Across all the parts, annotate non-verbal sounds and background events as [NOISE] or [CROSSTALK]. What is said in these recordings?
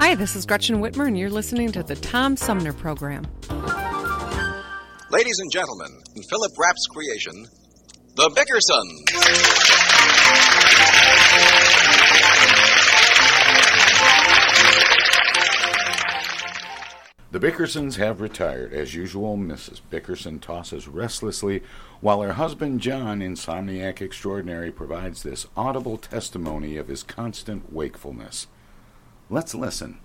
Hi, this is Gretchen Whitmer, and you're listening to the Tom Sumner Program. Ladies and gentlemen, in Philip Rapp's creation, The Bickersons. The Bickersons have retired. As usual, Mrs. Bickerson tosses restlessly while her husband John, insomniac extraordinary, provides this audible testimony of his constant wakefulness. Let's listen.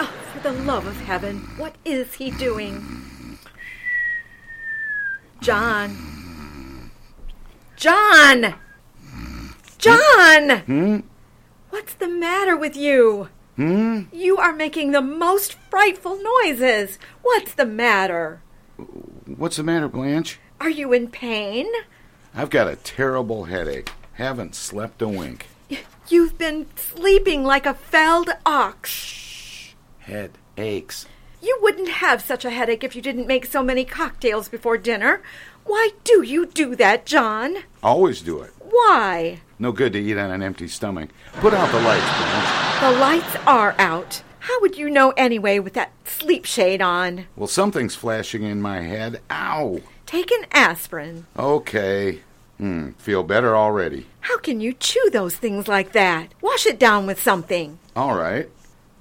Oh, for the love of heaven, what is he doing? John. John! John! Hmm? What's the matter with you? Hmm? You are making the most frightful noises. What's the matter? What's the matter, Blanche? Are you in pain? I've got a terrible headache. Haven't slept a wink. You've been sleeping like a felled ox. Head aches. You wouldn't have such a headache if you didn't make so many cocktails before dinner. Why do you do that, John? Always do it. Why? No good to eat on an empty stomach. Put out the lights, Blanche. The lights are out. How would you know anyway with that sleep shade on? Well, something's flashing in my head. Ow! Take an aspirin. Okay. Hmm, feel better already. How can you chew those things like that? Wash it down with something. All right.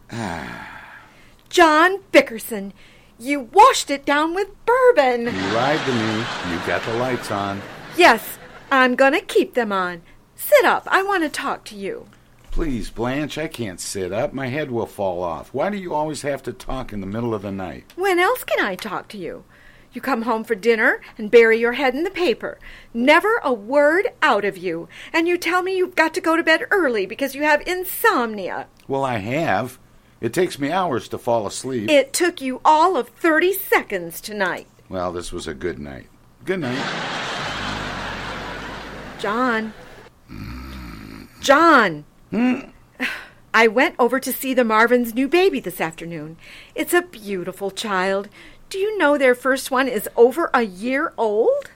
[SIGHS] John Bickerson, you washed it down with bourbon. You lied to me. You got the lights on. Yes, I'm going to keep them on. Sit up. I want to talk to you. Please, Blanche, I can't sit up. My head will fall off. Why do you always have to talk in the middle of the night? When else can I talk to you? You come home for dinner and bury your head in the paper. Never a word out of you. And you tell me you've got to go to bed early because you have insomnia. Well, I have. It takes me hours to fall asleep. It took you all of 30 seconds tonight. Well, this was a good night. Good night. John. John. Hmm? [SIGHS] I went over to see the Marvin's new baby this afternoon. It's a beautiful child. Do you know their first one is over a year old?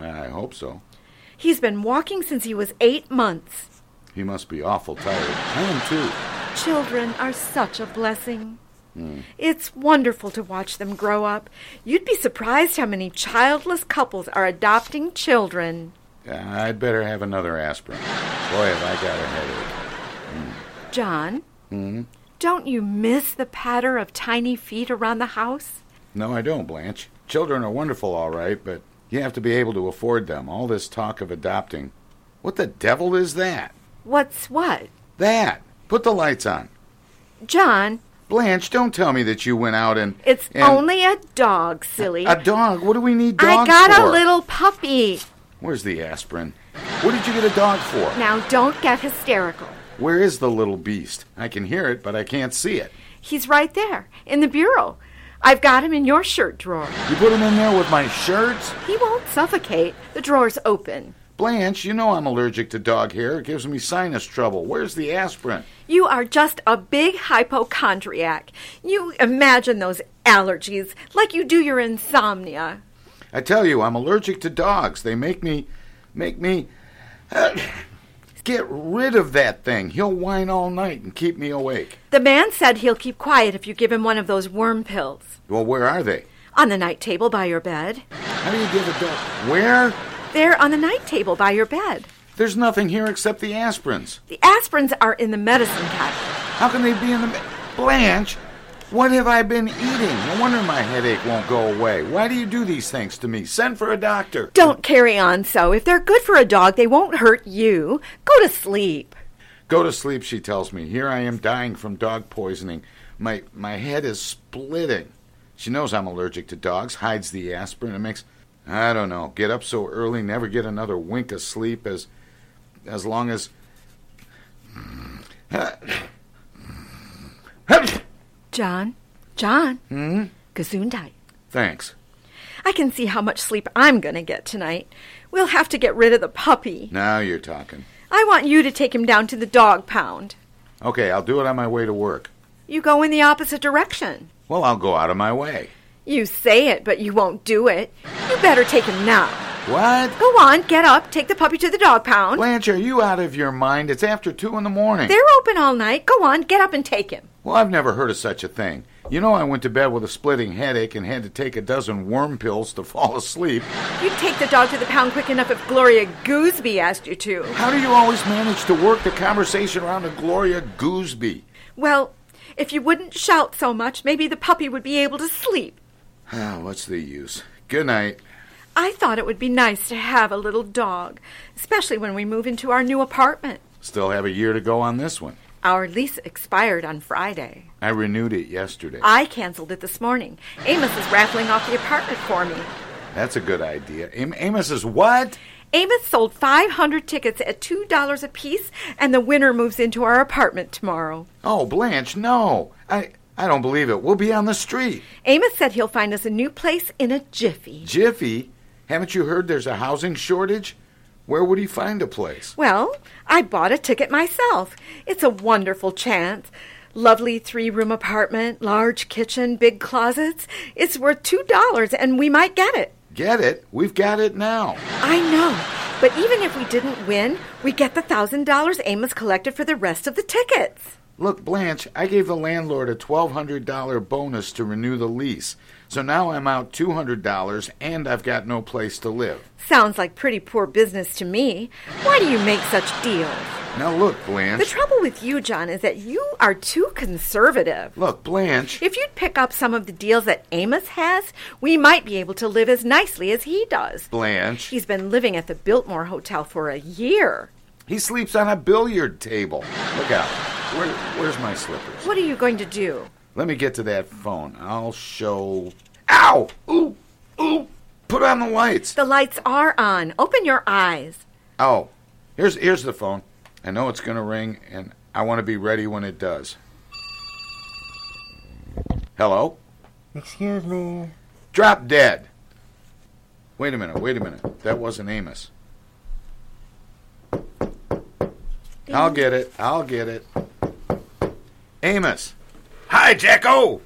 I hope so. He's been walking since he was eight months. He must be awful tired. I am too. Children are such a blessing. Hmm. It's wonderful to watch them grow up. You'd be surprised how many childless couples are adopting children. I'd better have another aspirin. Boy, have I got a headache. John, Hmm? don't you miss the patter of tiny feet around the house? No, I don't, Blanche. Children are wonderful, all right, but you have to be able to afford them. All this talk of adopting. What the devil is that? What's what? That. Put the lights on. John, Blanche, don't tell me that you went out and. it's and- only a dog, silly. A dog? What do we need dogs for? I got for? a little puppy. Where's the aspirin? What did you get a dog for? Now don't get hysterical. Where is the little beast? I can hear it, but I can't see it. He's right there, in the bureau. I've got him in your shirt drawer. You put him in there with my shirts? He won't suffocate. The drawer's open. Blanche, you know I'm allergic to dog hair. It gives me sinus trouble. Where's the aspirin? You are just a big hypochondriac. You imagine those allergies like you do your insomnia. I tell you, I'm allergic to dogs. They make me. make me. Get rid of that thing. He'll whine all night and keep me awake. The man said he'll keep quiet if you give him one of those worm pills. Well, where are they? On the night table by your bed. How do you give a dog. Where? They're on the night table by your bed. There's nothing here except the aspirins. The aspirins are in the medicine cabinet. How can they be in the. Blanche, what have I been eating? No wonder my headache won't go away. Why do you do these things to me? Send for a doctor. Don't carry on so. If they're good for a dog, they won't hurt you. Go to sleep. Go to sleep, she tells me. Here I am dying from dog poisoning. My my head is splitting. She knows I'm allergic to dogs, hides the aspirin, and makes I don't know, get up so early, never get another wink of sleep as as long as John, John, Hmm? Gesundheit. Thanks. I can see how much sleep I'm going to get tonight. We'll have to get rid of the puppy. Now you're talking. I want you to take him down to the dog pound. Okay, I'll do it on my way to work. You go in the opposite direction. Well, I'll go out of my way. You say it, but you won't do it. You better take him now. What? Go on, get up, take the puppy to the dog pound. Blanche, are you out of your mind? It's after two in the morning. They're open all night. Go on, get up and take him. Well, I've never heard of such a thing. You know, I went to bed with a splitting headache and had to take a dozen worm pills to [LAUGHS] fall asleep. You'd take the dog to the pound quick enough if Gloria Gooseby asked you to. How do you always manage to work the conversation around a Gloria Gooseby? Well, if you wouldn't shout so much, maybe the puppy would be able to sleep. Ah, what's the use? Good night. I thought it would be nice to have a little dog, especially when we move into our new apartment. Still have a year to go on this one. Our lease expired on Friday. I renewed it yesterday. I canceled it this morning. Amos is raffling off the apartment for me. That's a good idea. Am- Amos is what? Amos sold 500 tickets at $2 apiece, and the winner moves into our apartment tomorrow. Oh, Blanche, no. I I don't believe it. We'll be on the street. Amos said he'll find us a new place in a jiffy. Jiffy? Haven't you heard there's a housing shortage? Where would he find a place? Well, I bought a ticket myself. It's a wonderful chance. Lovely three room apartment, large kitchen, big closets. It's worth $2, and we might get it. Get it? We've got it now. I know. But even if we didn't win, we get the $1,000 Amos collected for the rest of the tickets. Look, Blanche, I gave the landlord a $1,200 bonus to renew the lease. So now I'm out $200 and I've got no place to live. Sounds like pretty poor business to me. Why do you make such deals? Now look, Blanche. The trouble with you, John, is that you are too conservative. Look, Blanche. If you'd pick up some of the deals that Amos has, we might be able to live as nicely as he does. Blanche. He's been living at the Biltmore Hotel for a year. He sleeps on a billiard table. Look out. Where, where's my slippers? What are you going to do? Let me get to that phone. I'll show. Ow! Ooh! Ooh! Put on the lights. The lights are on. Open your eyes. Oh, here's here's the phone. I know it's gonna ring, and I want to be ready when it does. Hello. Excuse me. Drop dead. Wait a minute. Wait a minute. That wasn't Amos. I'll get it. I'll get it. Amos. Hi, Jacko.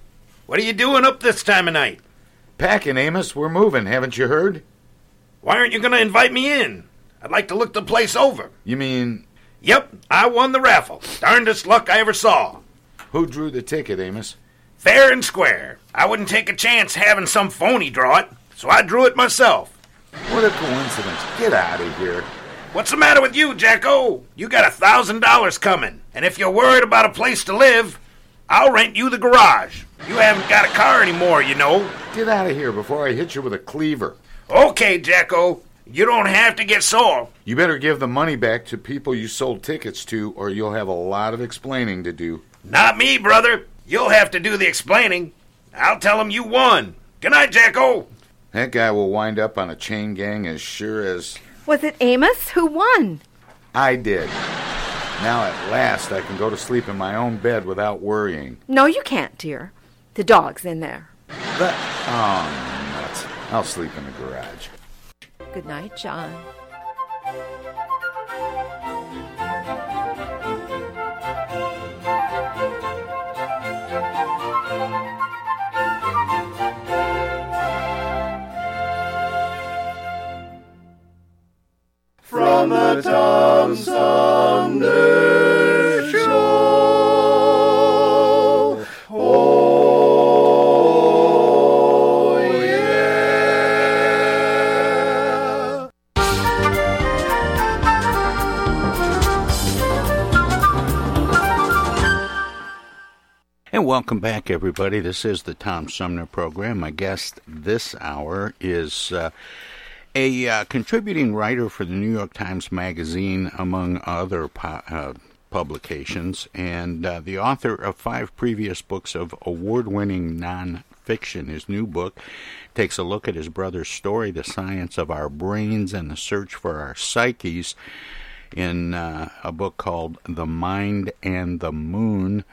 What are you doing up this time of night? Packing, Amos. We're moving. Haven't you heard? Why aren't you going to invite me in? I'd like to look the place over. You mean Yep, I won the raffle. Darndest luck I ever saw. who drew the ticket, Amos? Fair and square. I wouldn't take a chance having some phony draw it, so I drew it myself. What a coincidence. Get out of here. What's the matter with you, Jacko? You got a thousand dollars coming, and if you're worried about a place to live, I'll rent you the garage. You haven't got a car anymore, you know. Get out of here before I hit you with a cleaver. Okay, Jacko. You don't have to get sore. You better give the money back to people you sold tickets to, or you'll have a lot of explaining to do. Not me, brother. You'll have to do the explaining. I'll tell them you won. Good night, Jacko. That guy will wind up on a chain gang as sure as Was it Amos who won? I did. Now at last I can go to sleep in my own bed without worrying. No, you can't, dear. The dog's in there. But, oh, nuts. I'll sleep in the garage. Good night, John. From the Tom Sumner welcome back, everybody. This is the Tom Sumner program. My guest this hour is uh, a uh, contributing writer for the New York Times Magazine, among other po- uh, publications, and uh, the author of five previous books of award winning nonfiction. His new book takes a look at his brother's story, The Science of Our Brains and the Search for Our Psyches, in uh, a book called The Mind and the Moon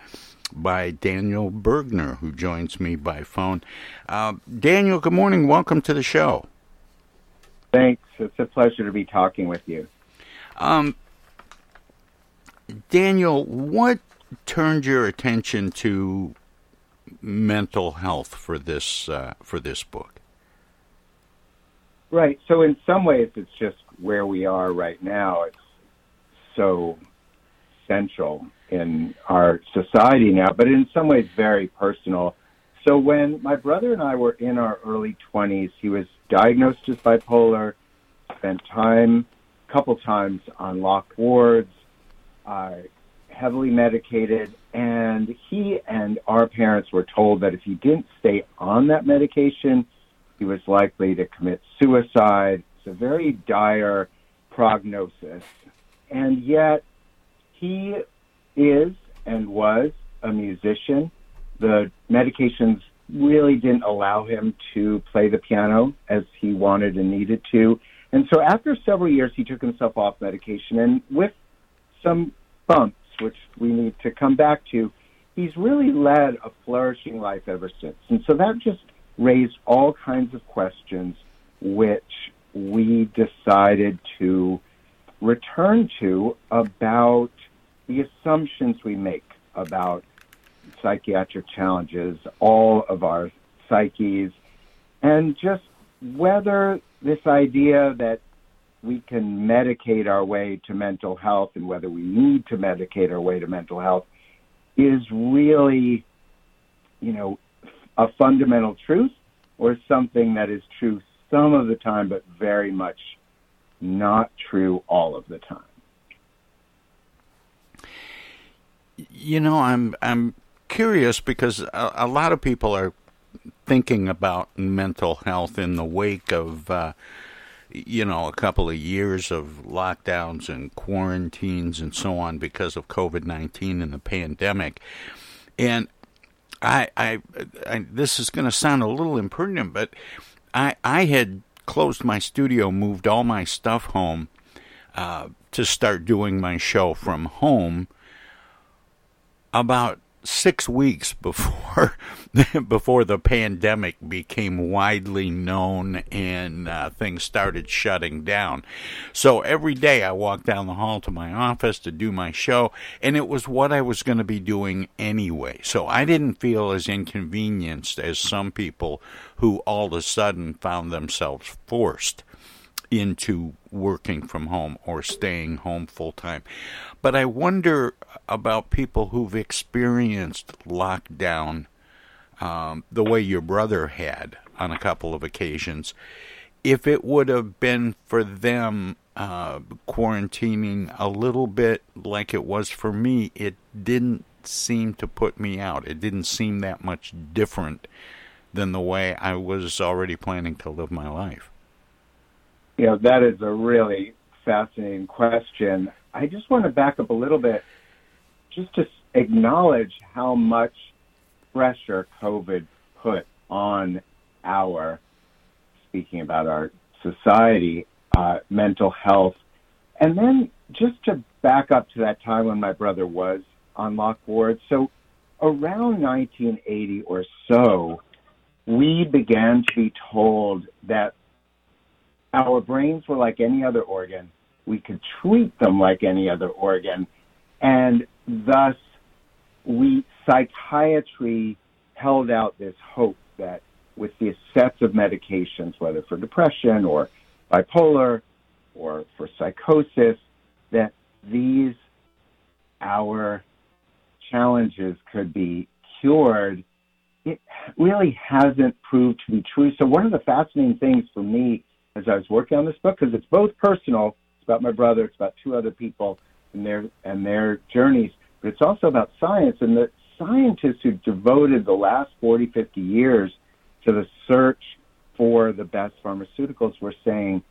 by Daniel Bergner, who joins me by phone. Uh, Daniel, good morning. Welcome to the show. Thanks. It's a pleasure to be talking with you. Um, Daniel, what turned your attention to mental health for this uh, for this book? Right. So in some ways, it's just where we are right now. It's so central in our society now, but in some ways very personal. So when my brother and I were in our early 20s, he was diagnosed as bipolar, spent time, a couple times on locked wards, uh, heavily medicated, and he and our parents were told that if he didn't stay on that medication, he was likely to commit suicide. It's a very dire prognosis. And yet, he is and was a musician. The medications really didn't allow him to play the piano as he wanted and needed to. And so after several years, he took himself off medication. And with some bumps, which we need to come back to, he's really led a flourishing life ever since. And so that just raised all kinds of questions, which we decided to return to about the assumptions we make about psychiatric challenges, all of our psyches, and just whether this idea that we can medicate our way to mental health and whether we need to medicate our way to mental health is really, you know, a fundamental truth or something that is true some of the time, but very much not true all of the time. You know, I'm I'm curious because a, a lot of people are thinking about mental health in the wake of uh, you know a couple of years of lockdowns and quarantines and so on because of COVID nineteen and the pandemic, and I, I, I this is going to sound a little impertinent, but I I had closed my studio, moved all my stuff home uh, to start doing my show from home about six weeks before [LAUGHS] before the pandemic became widely known and uh, things started shutting down. So every day I walked down the hall to my office to do my show, and it was what I was going to be doing anyway. So I didn't feel as inconvenienced as some people who all of a sudden found themselves forced into working from home or staying home full time. But I wonder about people who've experienced lockdown um, the way your brother had on a couple of occasions. If it would have been for them uh, quarantining a little bit like it was for me, it didn't seem to put me out. It didn't seem that much different than the way I was already planning to live my life. You know, that is a really fascinating question. I just want to back up a little bit just to acknowledge how much pressure COVID put on our, speaking about our society, uh, mental health. And then just to back up to that time when my brother was on lock ward. So around 1980 or so, we began to be told that our brains were like any other organ. We could treat them like any other organ. And thus, we, psychiatry held out this hope that with these sets of medications, whether for depression or bipolar or for psychosis, that these, our challenges could be cured. It really hasn't proved to be true. So, one of the fascinating things for me as I was working on this book because it's both personal. It's about my brother. It's about two other people and their and their journeys, but it's also about science. And the scientists who devoted the last 40, 50 years to the search for the best pharmaceuticals were saying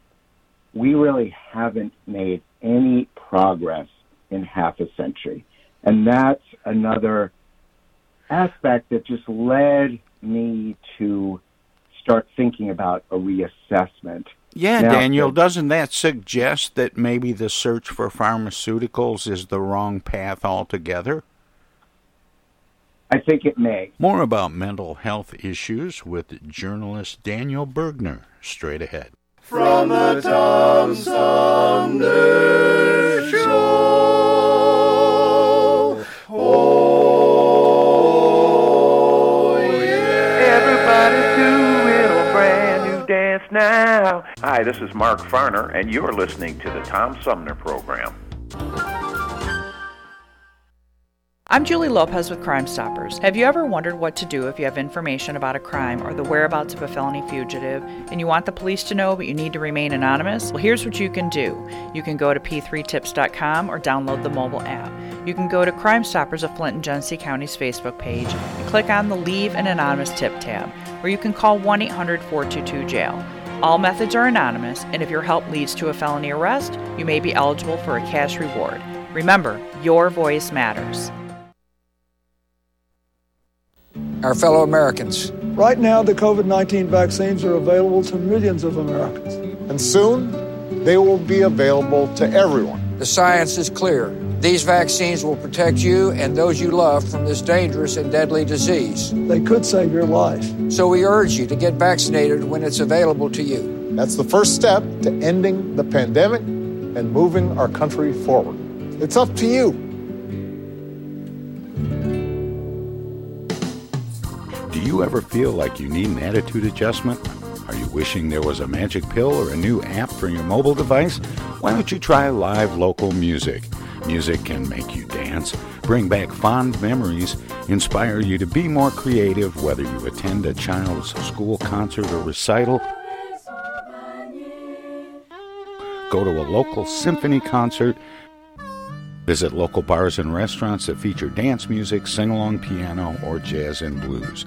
we really haven't made any progress in half a century. And that's another aspect that just led me to start thinking about a reassessment. Yeah, Now, Daniel, doesn't that suggest that maybe the search for pharmaceuticals is the wrong path altogether? I think it may. More about mental health issues with journalist Daniel Bergner straight ahead. From the Tom Sumner Show. Now. Hi, this is Mark Farner, and you're listening to the Tom Sumner Program. I'm Julie Lopez with Crime Stoppers. Have you ever wondered what to do if you have information about a crime or the whereabouts of a felony fugitive and you want the police to know but you need to remain anonymous? Well, here's what you can do. You can go to p3tips.com or download the mobile app. You can go to Crime Stoppers of Flint and Genesee County's Facebook page and click on the Leave an Anonymous Tip tab, or you can call 1 800 422 jail. All methods are anonymous, and if your help leads to a felony arrest, you may be eligible for a cash reward. Remember, your voice matters. Our fellow Americans. Right now, the COVID 19 vaccines are available to millions of Americans. And soon, they will be available to everyone. The science is clear. These vaccines will protect you and those you love from this dangerous and deadly disease. They could save your life. So we urge you to get vaccinated when it's available to you. That's the first step to ending the pandemic and moving our country forward. It's up to you. Do you ever feel like you need an attitude adjustment? Are you wishing there was a magic pill or a new app for your mobile device? Why don't you try live local music? Music can make you dance, bring back fond memories, inspire you to be more creative, whether you attend a child's school concert or recital, go to a local symphony concert, visit local bars and restaurants that feature dance music, sing along piano, or jazz and blues.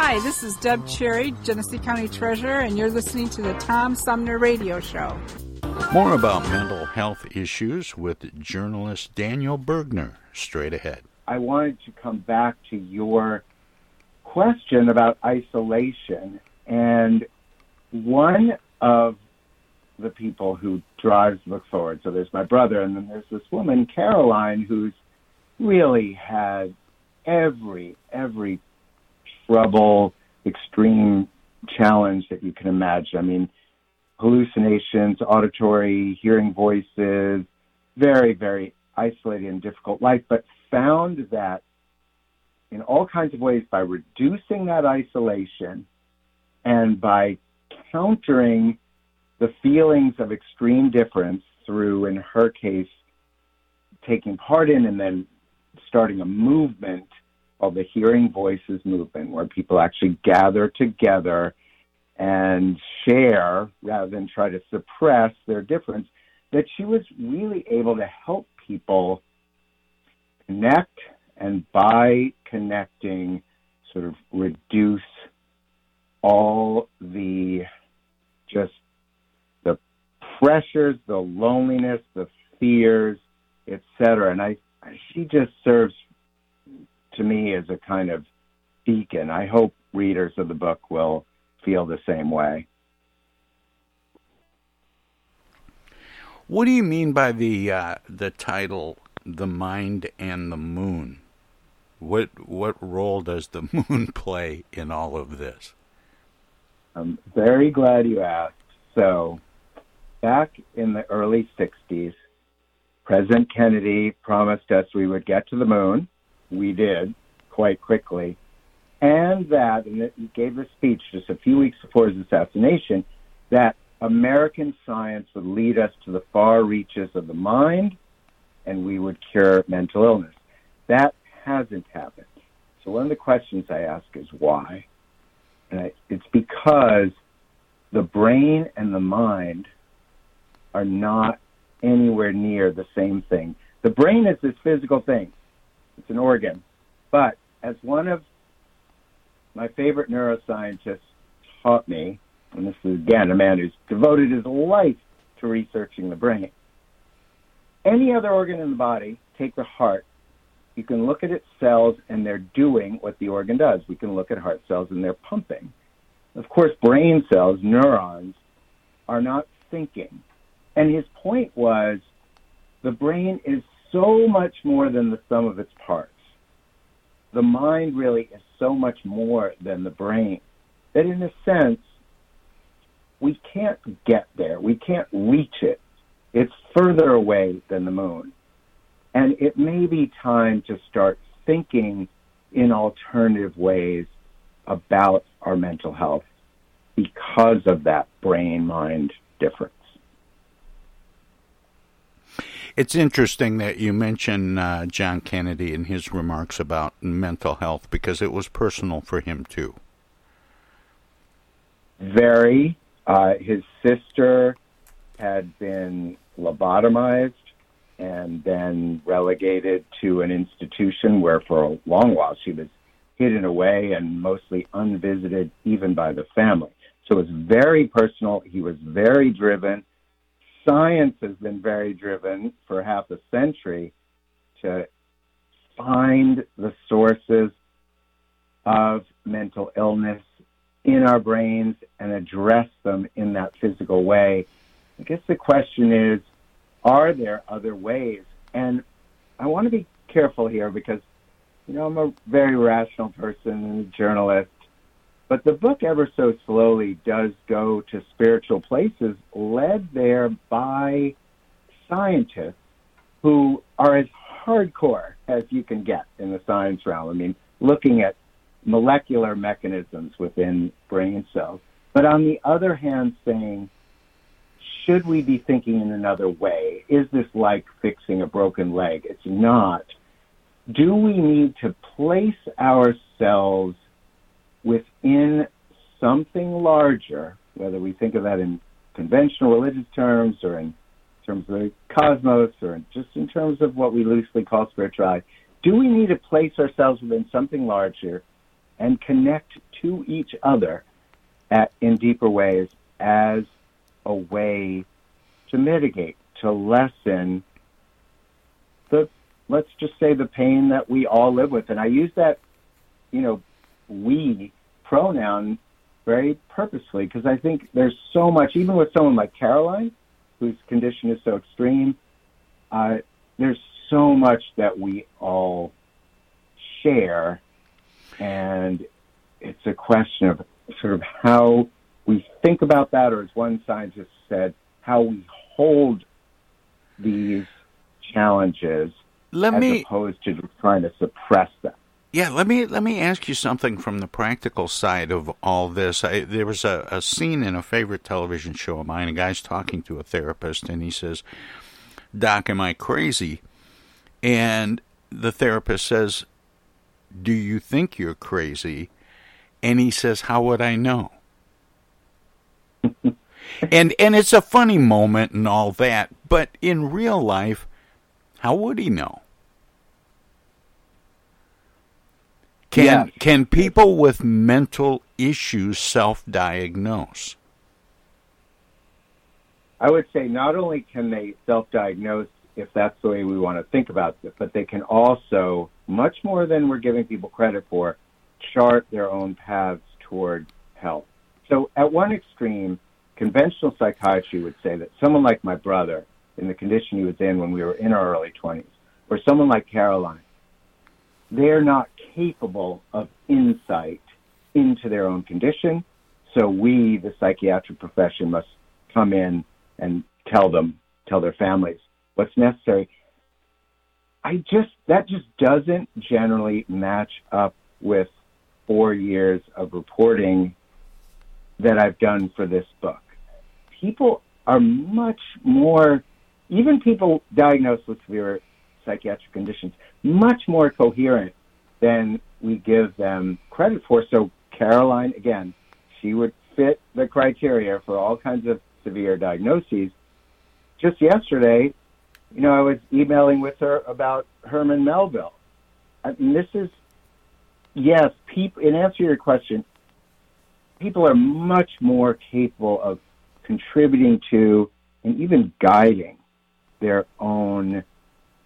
Hi, Hi, this is Deb Cherry, Genesee County Treasurer, and you're listening to the Tom Sumner Radio Show. More about mental health issues with journalist Daniel Bergner straight ahead. I wanted to come back to your question about isolation. And one of the people who drives Look Forward, so there's my brother, and then there's this woman, Caroline, who's really had every, every trouble, extreme challenge that you can imagine. I mean, hallucinations, auditory, hearing voices, very, very isolated and difficult life, but found that in all kinds of ways by reducing that isolation and by countering the feelings of extreme difference through, in her case, taking part in and then starting a movement called the Hearing Voices movement, where people actually gather together and share rather than try to suppress their difference, that she was really able to help people connect and by connecting, sort of reduce all the just the pressures, the loneliness, the fears, etc. And I, she just serves to me as a kind of beacon. I hope readers of the book will feel the same way. What do you mean by the uh, the title "The Mind and the Moon"? What what role does the [LAUGHS] moon play in all of this? I'm very glad you asked. So, back in the early '60s, President Kennedy promised us we would get to the moon. We did quite quickly, and that and he gave a speech just a few weeks before his assassination that American science would lead us to the far reaches of the mind and we would cure mental illness. That hasn't happened. So one of the questions I ask is why? And I, it's because the brain and the mind are not anywhere near the same thing. The brain is this physical thing. It's an organ. But as one of my favorite neuroscientists taught me, and this is again a man who's devoted his life to researching the brain. Any other organ in the body, take the heart, you can look at its cells and they're doing what the organ does. We can look at heart cells and they're pumping. Of course, brain cells, neurons, are not thinking. And his point was the brain is so much more than the sum of its parts. The mind really is so much more than the brain that, in a sense, we can't get there. We can't reach it. It's further away than the moon. And it may be time to start thinking in alternative ways about our mental health because of that brain mind difference. It's interesting that you mention uh, John Kennedy and his remarks about mental health because it was personal for him too. Very. Uh, his sister had been lobotomized and then relegated to an institution where for a long while she was hidden away and mostly unvisited even by the family. So it was very personal. He was very driven. Science has been very driven for half a century to find the sources of mental illness in our brains and address them in that physical way. I guess the question is are there other ways? And I want to be careful here because, you know, I'm a very rational person and a journalist. But the book, ever so slowly, does go to spiritual places led there by scientists who are as hardcore as you can get in the science realm. I mean, looking at molecular mechanisms within brain cells. But on the other hand, saying, should we be thinking in another way? Is this like fixing a broken leg? It's not. Do we need to place ourselves within something larger, whether we think of that in conventional religious terms or in terms of the cosmos or just in terms of what we loosely call spirituality? Do we need to place ourselves within something larger and connect to each other at, in deeper ways as a way to mitigate, to lessen the, let's just say, the pain that we all live with. And I use that, you know, we pronoun very purposefully because I think there's so much, even with someone like Caroline, whose condition is so extreme, uh, there's so much that we all share. And it's a question of sort of how we think about that, or as one scientist said, how we hold these challenges Let as me- opposed to just trying to suppress them. Yeah, let me let me ask you something from the practical side of all this. I, there was a, a scene in a favorite television show of mine. A guy's talking to a therapist, and he says, "Doc, am I crazy?" And the therapist says, "Do you think you're crazy?" And he says, "How would I know?" [LAUGHS] and and it's a funny moment and all that, but in real life, how would he know? Can Yes. can people with mental issues self-diagnose? I would say not only can they self-diagnose if that's the way we want to think about it, but they can also, much more than we're giving people credit for, chart their own paths toward health. So at one extreme, conventional psychiatry would say that someone like my brother, in the condition he was in when we were in our early 20s, or someone like Caroline, they're not capable of insight into their own condition. So we, the psychiatric profession, must come in and tell them, tell their families what's necessary. I just, that just doesn't generally match up with four years of reporting that I've done for this book. People are much more, even people diagnosed with severe psychiatric conditions, much more coherent than we give them credit for. So Caroline, again, she would fit the criteria for all kinds of severe diagnoses. Just yesterday, you know, I was emailing with her about Herman Melville. Mean, this is, yes, people, in answer to your question, people are much more capable of contributing to and even guiding their own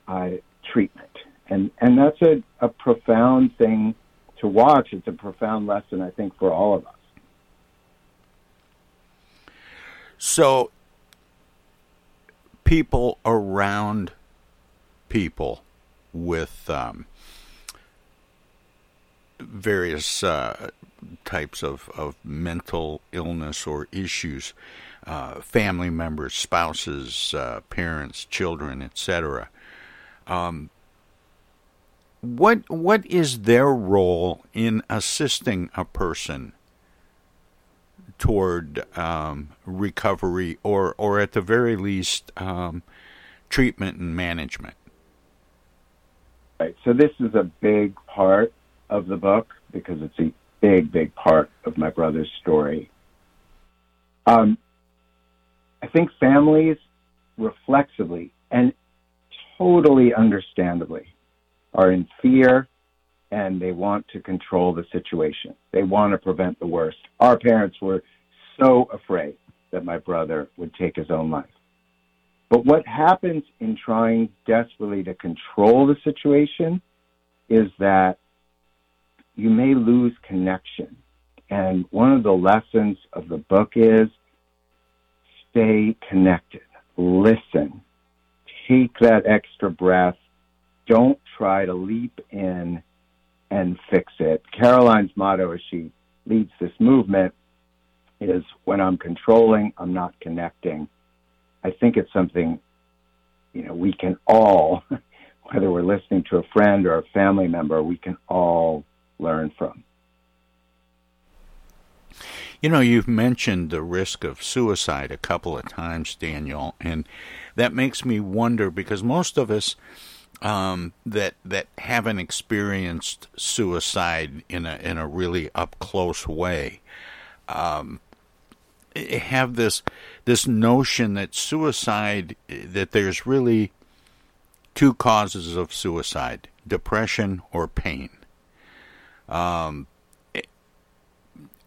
uh, treatment. And, and that's a, a profound thing to watch. It's a profound lesson, I think, for all of us. So, people around people with um, various uh, types of, of mental illness or issues, uh, family members, spouses, uh, parents, children, etc. Um, what what is their role in assisting a person toward um, recovery or or at the very least um, treatment and management? Right. So this is a big part of the book because it's a big, big part of my brother's story. Um, I think families reflexively and totally understandably are in fear and they want to control the situation. They want to prevent the worst. Our parents were so afraid that my brother would take his own life. But what happens in trying desperately to control the situation is that you may lose connection. And one of the lessons of the book is stay connected, listen, take that extra breath, don't try to leap in and fix it. Caroline's motto as she leads this movement is when I'm controlling, I'm not connecting. I think it's something, you know, we can all, [LAUGHS] whether we're listening to a friend or a family member, we can all learn from. You know, you've mentioned the risk of suicide a couple of times, Daniel, and that makes me wonder because most of us um, that that haven't experienced suicide in a in a really up close way um, have this this notion that suicide that there's really two causes of suicide: depression or pain. Um,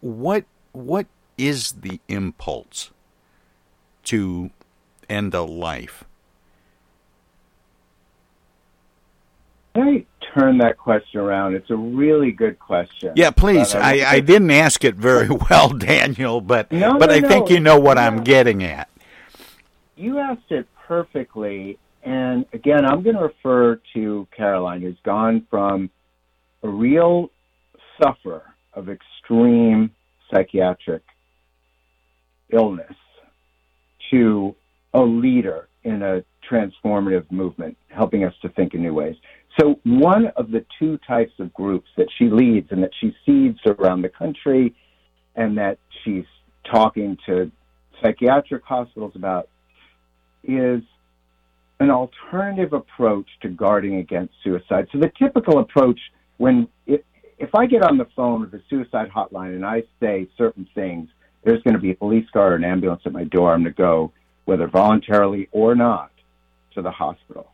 what what is the impulse to end a life? I turn that question around. It's a really good question. Yeah, please. But uh, I, I didn't ask it very [LAUGHS] well, Daniel, but No, but no, I think you know what I'm getting at. You asked it perfectly. And again, I'm going to refer to Caroline, who's gone from a real sufferer of extreme psychiatric illness to a leader in a transformative movement, helping us to think in new ways. So, one of the two types of groups that she leads and that she seeds around the country and that she's talking to psychiatric hospitals about is an alternative approach to guarding against suicide. So, the typical approach when if, if I get on the phone with a suicide hotline and I say certain things, there's going to be a police car or an ambulance at my door. I'm going to go, whether voluntarily or not, to the hospital.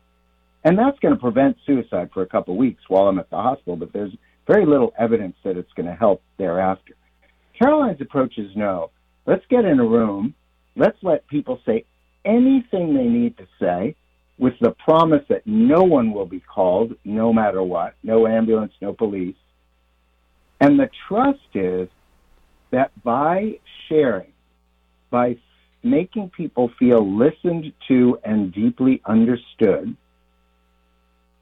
And that's going to prevent suicide for a couple of weeks while I'm at the hospital, but there's very little evidence that it's going to help thereafter. Caroline's approach is no. Let's get in a room. Let's let people say anything they need to say with the promise that no one will be called, no matter what, no ambulance, no police. And the trust is that by sharing, by making people feel listened to and deeply understood,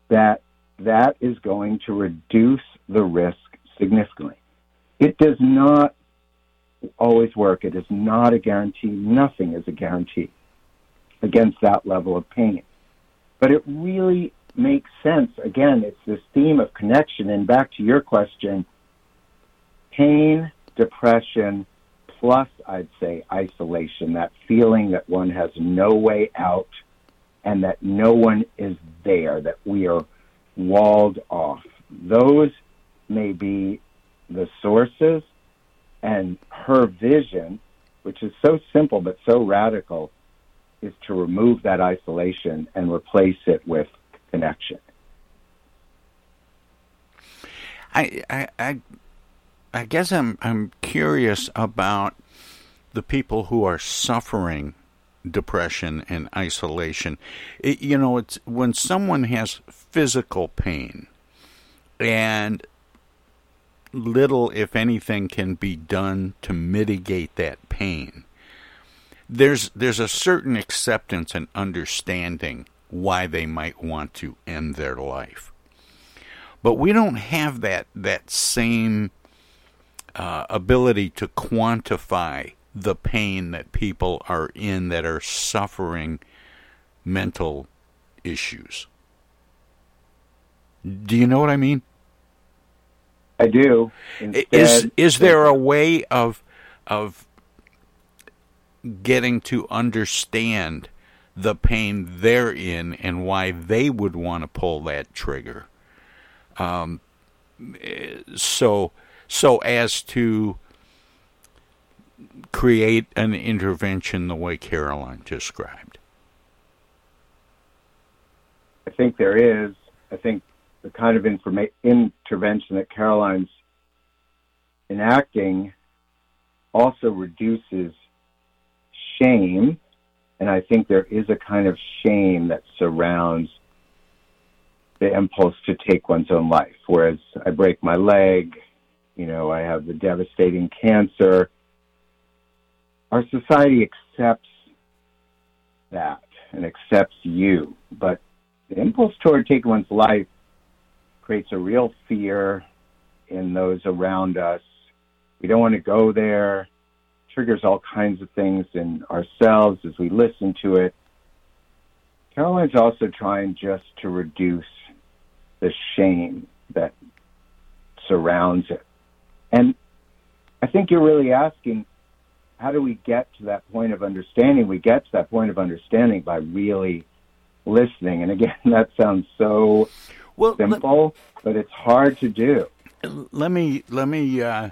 that that is going to reduce the risk significantly. It does not always work. It is not a guarantee. Nothing is a guarantee against that level of pain. But it really makes sense. Again, it's this theme of connection. And back to your question pain, depression, plus, I'd say, isolation, that feeling that one has no way out and that no one is there, that we are walled off. Those may be the sources, and her vision, which is so simple but so radical, is to remove that isolation and replace it with connection. I, I, I, I guess I'm I'm curious about the people who are suffering depression and isolation. It, you know, it's when someone has physical pain and little, if anything, can be done to mitigate that pain. There's there's a certain acceptance and understanding why they might want to end their life, but we don't have that that same uh, ability to quantify the pain that people are in that are suffering mental issues. Do you know what I mean? I do. is Instead- is there a way of of getting to understand the pain they're in and why they would want to pull that trigger? Um, eh, so so as to create an intervention the way Caroline described. I think there is. I think the kind of informa- intervention that Caroline's enacting also reduces shame, and I think there is a kind of shame that surrounds the impulse to take one's own life. Whereas I break my leg, you know, I have the devastating cancer. Our society accepts that and accepts you, but the impulse toward taking one's life creates a real fear in those around us. We don't want to go there. Triggers all kinds of things in ourselves as we listen to it. Caroline's also trying just to reduce the shame that surrounds it. And I think you're really asking how do we get to that point of understanding? We get to that point of understanding by really listening. And again, [LAUGHS] that sounds so simple, but it's hard to do. Let me let me uh,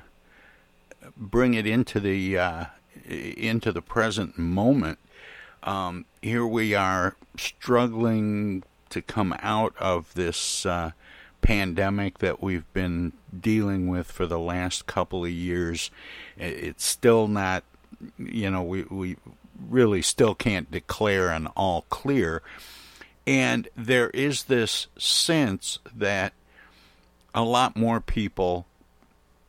bring it into the uh, into the present moment. Um, here we are struggling to come out of this uh, pandemic that we've been dealing with for the last couple of years. It's still not, you know, we, we really still can't declare an all clear. And there is this sense that a lot more people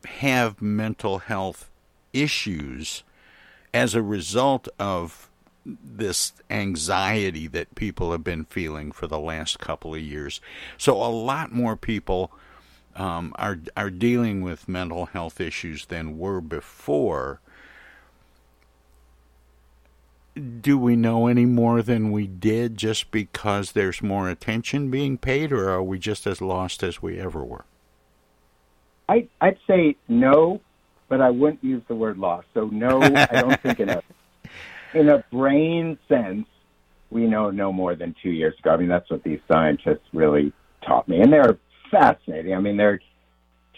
have mental health issues as a result of this anxiety that people have been feeling for the last couple of years. So a lot more people um, are are dealing with mental health issues than were before. Do we know any more than we did just because there's more attention being paid, or are we just as lost as we ever were? I, I'd say no, but I wouldn't use the word lost. So no, I don't think in a [LAUGHS] in a brain sense we know no more than two years ago. I mean, that's what these scientists really taught me, and they're fascinating. I mean, they're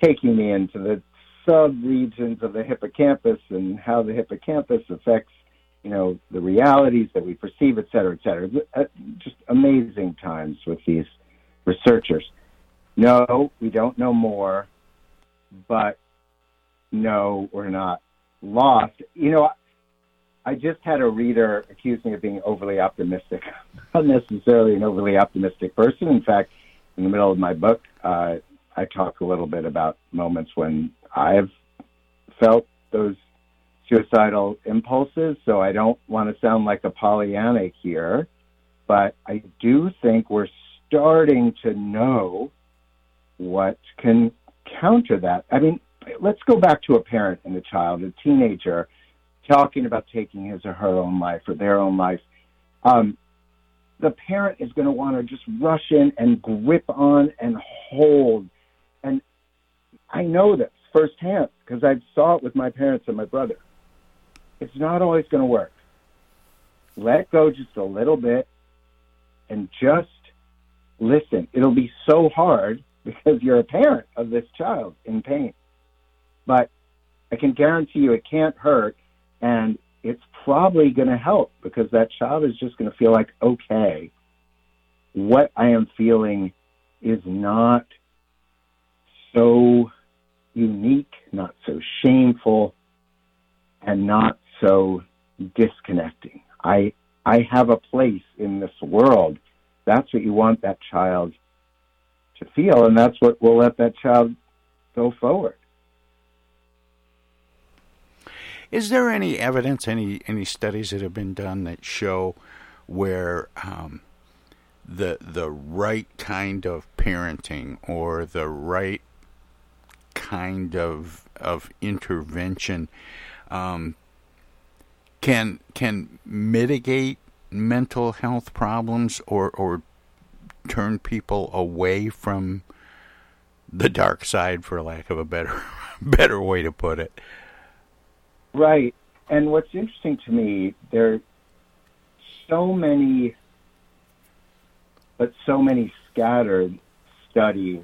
taking me into the sub-regions of the hippocampus and how the hippocampus affects, you know, the realities that we perceive, et cetera, et cetera. Uh, just amazing times with these researchers. No, we don't know more, but no, we're not lost. You know, I just had a reader accuse me of being overly optimistic. [LAUGHS] Not necessarily an overly optimistic person. In fact, in the middle of my book, uh, I talk a little bit about moments when I've felt those suicidal impulses. So I don't want to sound like a Pollyanna here, but I do think we're starting to know what can counter that. I mean, let's go back to a parent and a child, a teenager, talking about taking his or her own life or their own life. Um, the parent is going to want to just rush in and grip on and hold. And I know this firsthand because I saw it with my parents and my brother. It's not always going to work. Let go just a little bit and just listen. It'll be so hard because you're a parent of this child in pain. But I can guarantee you it can't hurt and it's probably going to help because that child is just going to feel like, okay, what I am feeling is not so unique, not so shameful, and not so disconnecting. I I have a place in this world. That's what you want that child to feel, and that's what will let that child go forward. Is there any evidence, any any studies that have been done that show where um, the the right kind of parenting or the right kind of of intervention um, can can mitigate mental health problems or or turn people away from the dark side for lack of a better [LAUGHS] better way to put it Right. And what's interesting to me, there are so many, but so many scattered studies.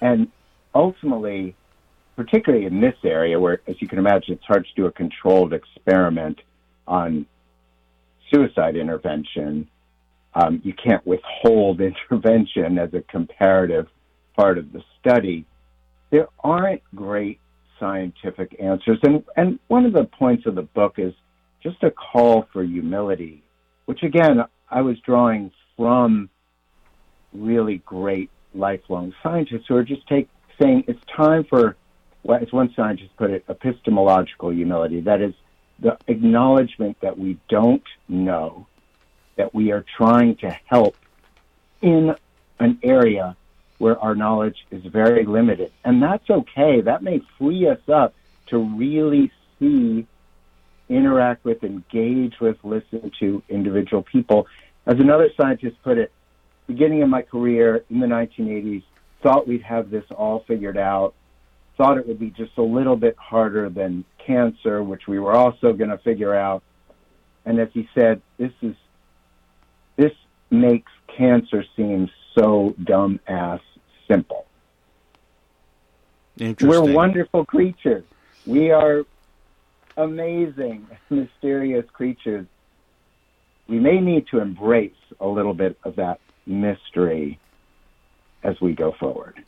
And ultimately, particularly in this area where, as you can imagine, it's hard to do a controlled experiment on suicide intervention. Um, you can't withhold [LAUGHS] intervention as a comparative part of the study. There aren't great scientific answers. And, and one of the points of the book is just a call for humility, which again, I was drawing from really great lifelong scientists who are just take, saying it's time for, as one scientist put it, epistemological humility. That is the acknowledgement that we don't know, that we are trying to help in an area where our knowledge is very limited. And that's okay. That may free us up to really see, interact with, engage with, listen to individual people. As another scientist put it, beginning of my career in the 1980s, thought we'd have this all figured out, thought it would be just a little bit harder than cancer, which we were also going to figure out. And as he said, this is this makes cancer seem so dumb ass simple. We're wonderful creatures. We are amazing, [LAUGHS] mysterious creatures. We may need to embrace a little bit of that mystery as we go forward.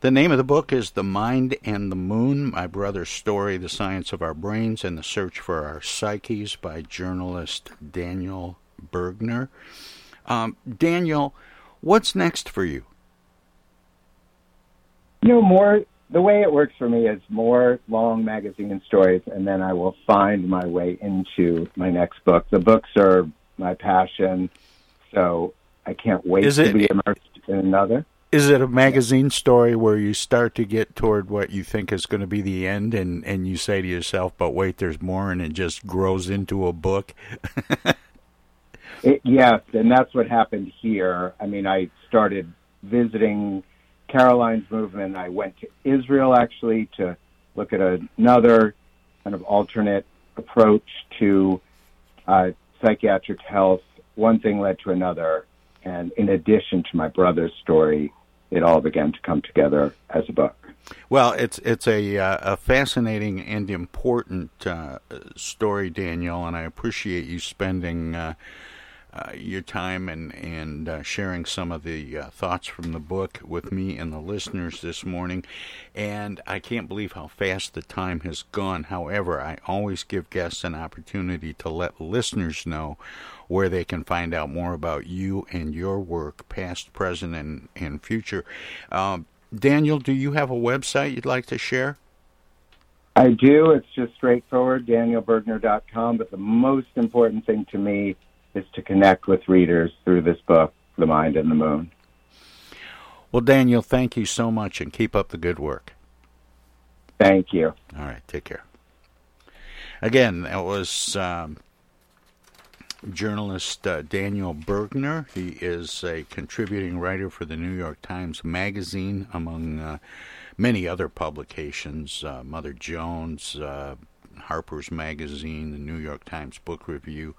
The name of the book is The Mind and the Moon My Brother's Story, The Science of Our Brains, and the Search for Our Psyches by journalist Daniel Bergner. Um, Daniel, what's next for you? You know, more the way it works for me is more long magazine stories, and then I will find my way into my next book. The books are my passion, so I can't wait Is to it- be immersed in another. Is it a magazine story where you start to get toward what you think is going to be the end and, and you say to yourself, but wait, there's more, and it just grows into a book? [LAUGHS] It, yes, and that's what happened here. I mean, I started visiting Caroline's movement. I went to Israel actually to look at another kind of alternate approach to uh, psychiatric health. One thing led to another, and in addition to my brother's story, it all began to come together as a book. Well, it's it's a uh, a fascinating and important uh, story, Daniel, and I appreciate you spending uh, uh, your time and and uh, sharing some of the uh, thoughts from the book with me and the listeners this morning. And I can't believe how fast the time has gone. However, I always give guests an opportunity to let listeners know where they can find out more about you and your work, past, present, and and future. Um, Daniel, do you have a website you'd like to share? I do. It's just straightforward, danielbergner.com. But the most important thing to me is to connect with readers through this book, The Mind and the Moon. Well, Daniel, thank you so much and keep up the good work. Thank you. All right, take care. Again, that was um, journalist uh, Daniel Bergner. He is a contributing writer for the New York Times Magazine, among uh, many other publications uh, Mother Jones, uh, Harper's Magazine, the New York Times Book Review.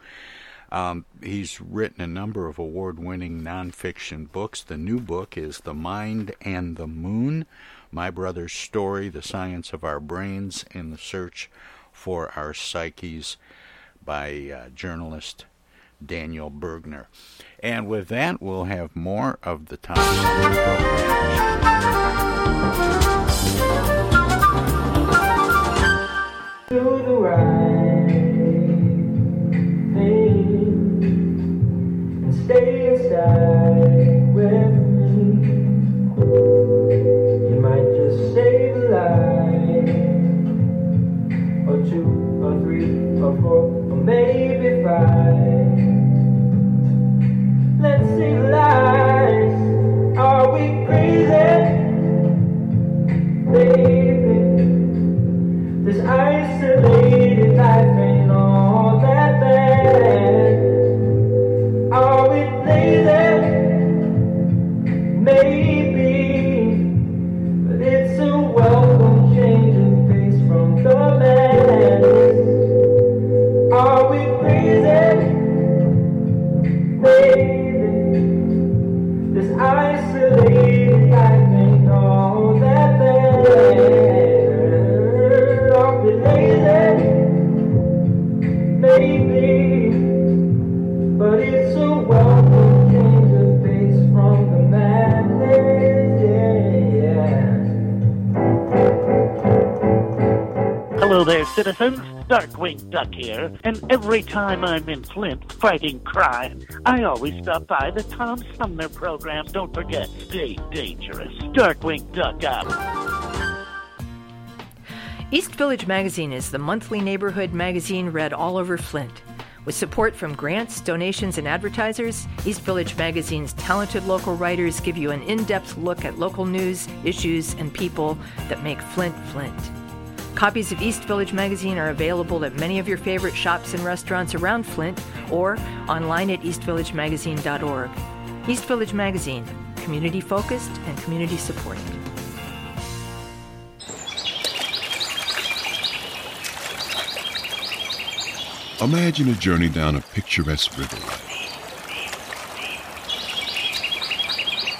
Um, he's written a number of award winning nonfiction books. The new book is The Mind and the Moon My Brother's Story, The Science of Our Brains, and the Search for Our Psyches by uh, journalist Daniel Bergner. And with that, we'll have more of the program. Stay with me. You might just save a life, or two, or three, or four, or maybe five. Let's save lives. Darkwing Duck here, and every time I'm in Flint fighting crime, I always stop by the Tom Sumner program. Don't forget, stay dangerous. Darkwing Duck out. East Village Magazine is the monthly neighborhood magazine read all over Flint. With support from grants, donations, and advertisers, East Village Magazine's talented local writers give you an in depth look at local news, issues, and people that make Flint Flint. Copies of East Village Magazine are available at many of your favorite shops and restaurants around Flint or online at eastvillagemagazine.org. East Village Magazine, community focused and community supported. Imagine a journey down a picturesque riverway.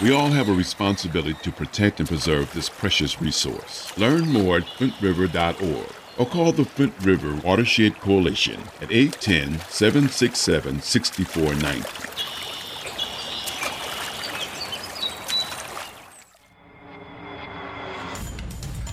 We all have a responsibility to protect and preserve this precious resource. Learn more at flintriver.org or call the Flint River Watershed Coalition at 810 767 6490.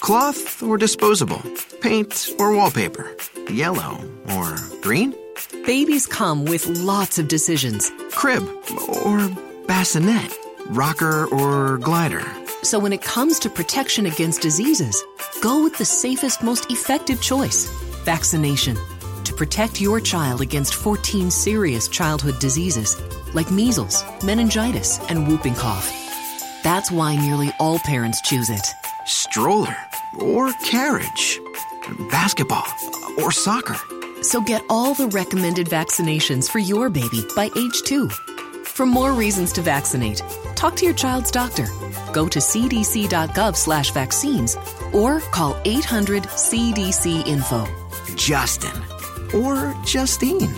Cloth or disposable? Paint or wallpaper? Yellow or green? Babies come with lots of decisions. Crib or bassinet? Rocker or glider? So when it comes to protection against diseases, go with the safest, most effective choice vaccination. To protect your child against 14 serious childhood diseases like measles, meningitis, and whooping cough. That's why nearly all parents choose it. Stroller or carriage? Basketball or soccer? So get all the recommended vaccinations for your baby by age two. For more reasons to vaccinate, talk to your child's doctor. Go to cdc.gov slash vaccines or call 800 CDC info. Justin or Justine.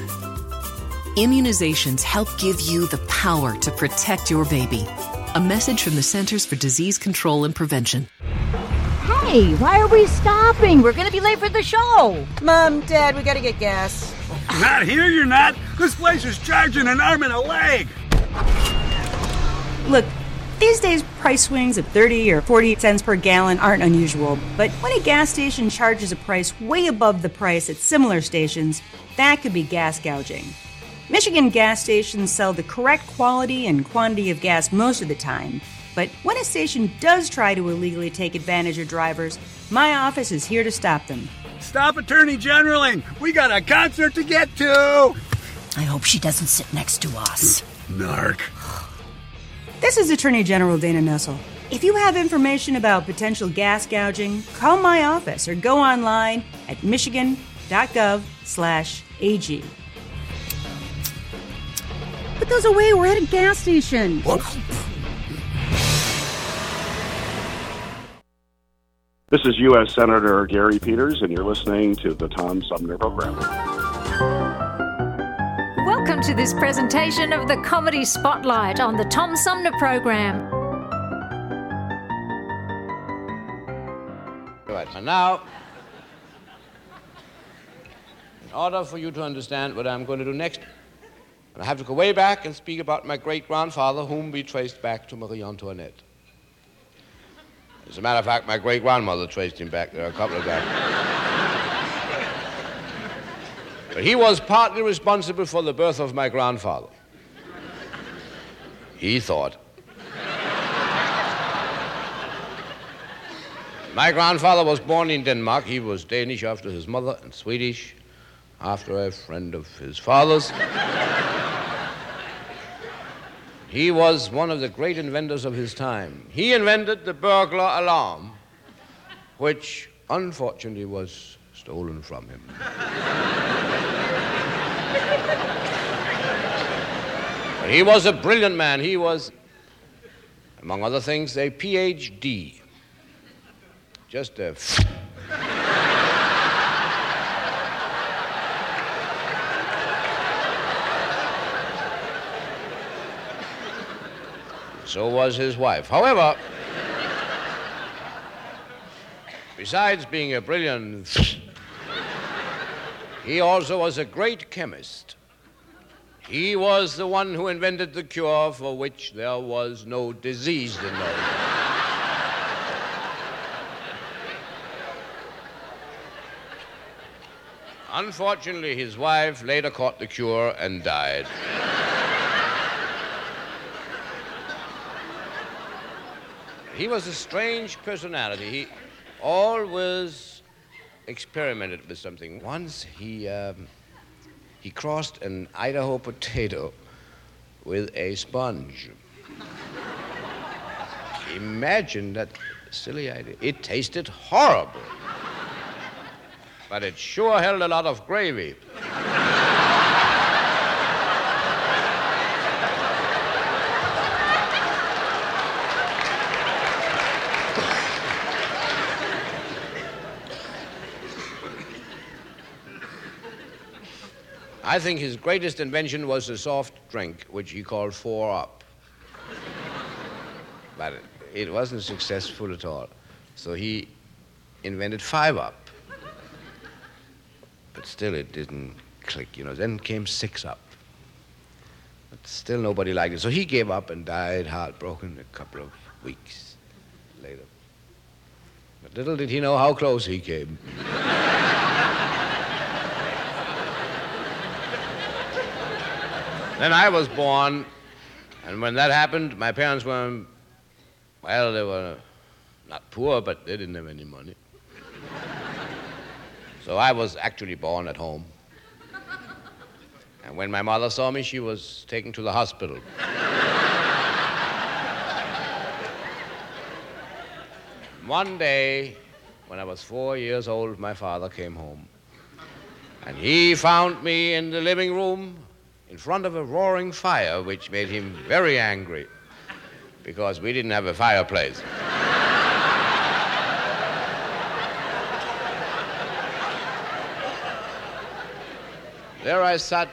Immunizations help give you the power to protect your baby. A message from the Centers for Disease Control and Prevention. Hey, why are we stopping? We're gonna be late for the show. Mom, Dad, we gotta get gas. Not here, you're not. This place is charging an arm and a leg. Look, these days price swings of 30 or 40 cents per gallon aren't unusual, but when a gas station charges a price way above the price at similar stations, that could be gas gouging. Michigan gas stations sell the correct quality and quantity of gas most of the time, but when a station does try to illegally take advantage of drivers, my office is here to stop them. Stop Attorney Generaling. We got a concert to get to. I hope she doesn't sit next to us. Narc. This is Attorney General Dana Nessel. If you have information about potential gas gouging, call my office or go online at michigan.gov slash AG. Put those away. We're at a gas station. This is U.S. Senator Gary Peters, and you're listening to the Tom Sumner Program. Welcome to this presentation of the Comedy Spotlight on the Tom Sumner Program. Right, and now, in order for you to understand what I'm going to do next, I have to go way back and speak about my great grandfather, whom we traced back to Marie Antoinette. As a matter of fact, my great grandmother traced him back there a couple of times. but he was partly responsible for the birth of my grandfather. He thought. My grandfather was born in Denmark. He was Danish after his mother and Swedish after a friend of his father's. He was one of the great inventors of his time. He invented the burglar alarm, which unfortunately was stolen from him. but he was a brilliant man. He was, among other things, a PhD. Just a. So was his wife. However, besides being a brilliant, [LAUGHS] he also was a great chemist. He was the one who invented the cure for which there was no disease to know. Unfortunately, his wife later caught the cure and died. He was a strange personality. He always experimented with something. Once he um, he crossed an Idaho potato with a sponge. Imagine that silly idea. It tasted horrible, but it sure held a lot of gravy. I think his greatest invention was a soft drink, which he called Four Up. But it wasn't successful at all. So he invented Five Up. But still, it didn't click, you know. Then came Six Up. But still, nobody liked it. So he gave up and died heartbroken a couple of weeks later. But little did he know how close he came. Then I was born, and when that happened, my parents were, well, they were not poor, but they didn't have any money. So I was actually born at home. And when my mother saw me, she was taken to the hospital. One day, when I was four years old, my father came home. And he found me in the living room in front of a roaring fire, which made him very angry because we didn't have a fireplace. there I sat,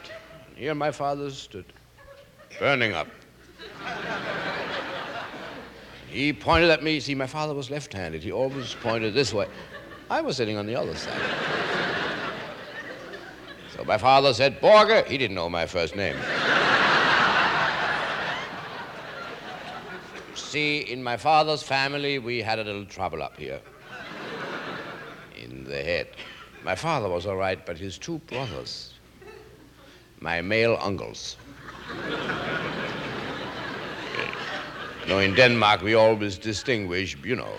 and here my father stood, burning up. He pointed at me. See, my father was left handed. He always pointed this way. I was sitting on the other side. So my father said, Borger. He didn't know my first name. See, in my father's family, we had a little trouble up here in the head. My father was all right, but his two brothers, my male uncles. You know, in Denmark, we always distinguish, you know.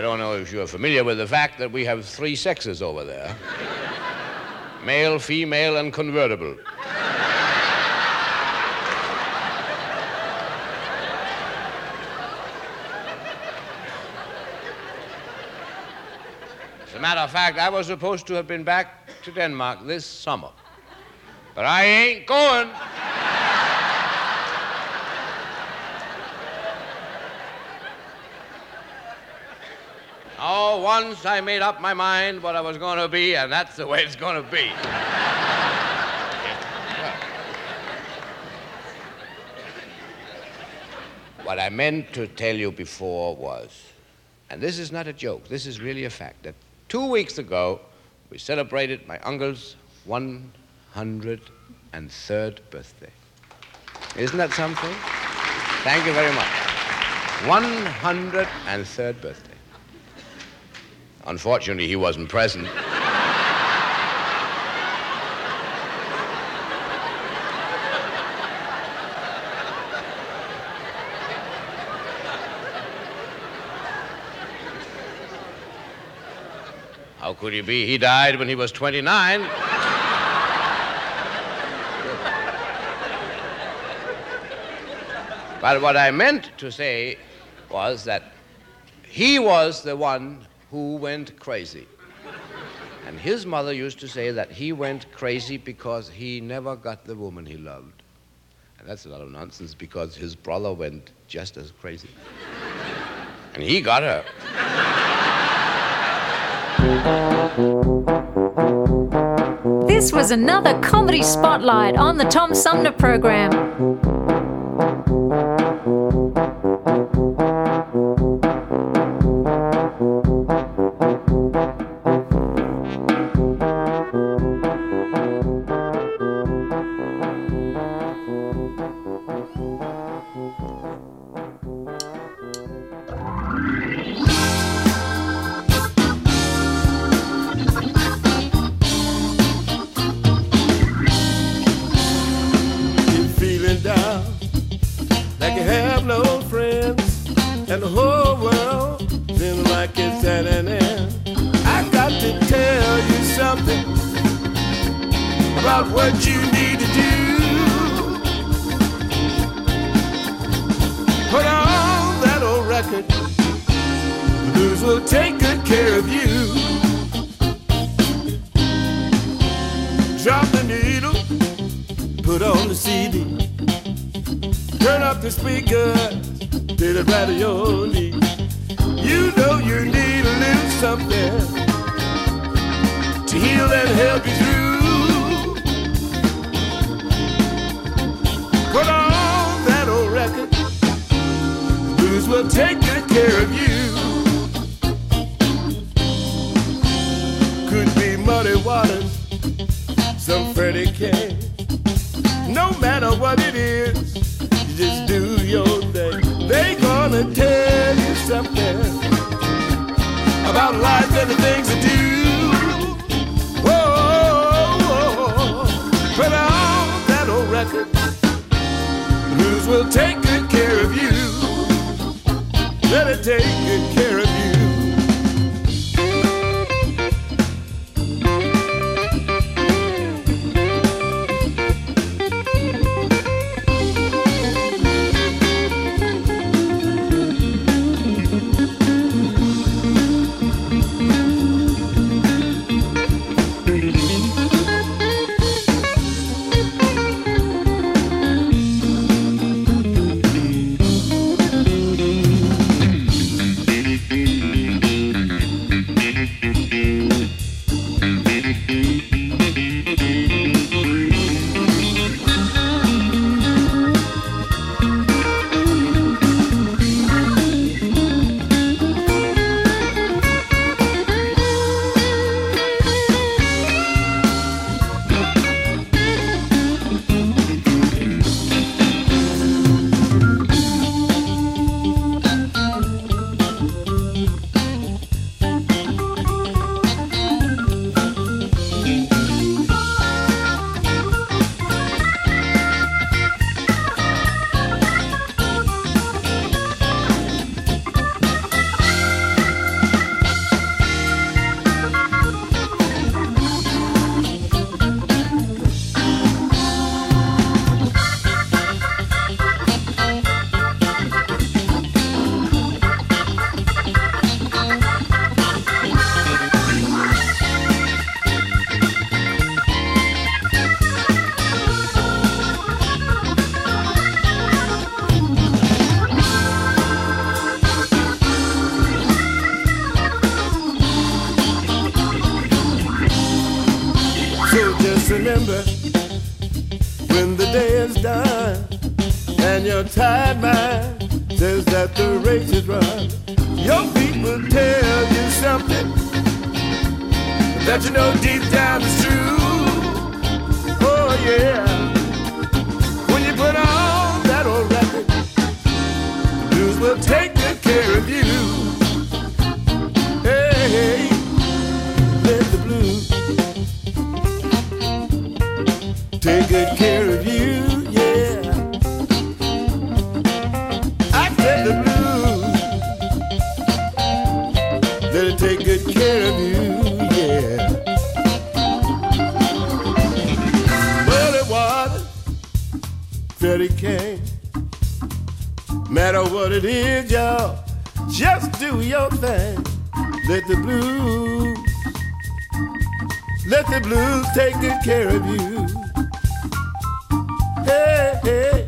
I don't know if you're familiar with the fact that we have three sexes over there male, female, and convertible. As a matter of fact, I was supposed to have been back to Denmark this summer. But I ain't going. Oh, once I made up my mind what I was going to be, and that's the way it's going to be. [LAUGHS] what I meant to tell you before was, and this is not a joke, this is really a fact, that two weeks ago we celebrated my uncle's 103rd birthday. Isn't that something? Thank you very much. 103rd birthday. Unfortunately, he wasn't present. How could he be? He died when he was 29. but what I meant to say was that he was the one who went crazy. And his mother used to say that he went crazy because he never got the woman he loved. And that's a lot of nonsense because his brother went just as crazy. And he got her. This was another comedy spotlight on the Tom Sumner program. Take good care of you. Let it take good care done and your tired mind says that the race is run, your feet will tell you something that you know deep down is true. Oh yeah. When you put on that old record, the blues will take good care of you. Hey, hey, let the blues take good care of you, Matter what it is, y'all, just do your thing. Let the blues, let the blues take good care of you. Hey, hey,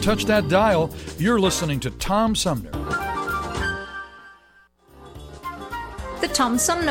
Touch that dial. You're listening to Tom Sumner. The Tom Sumner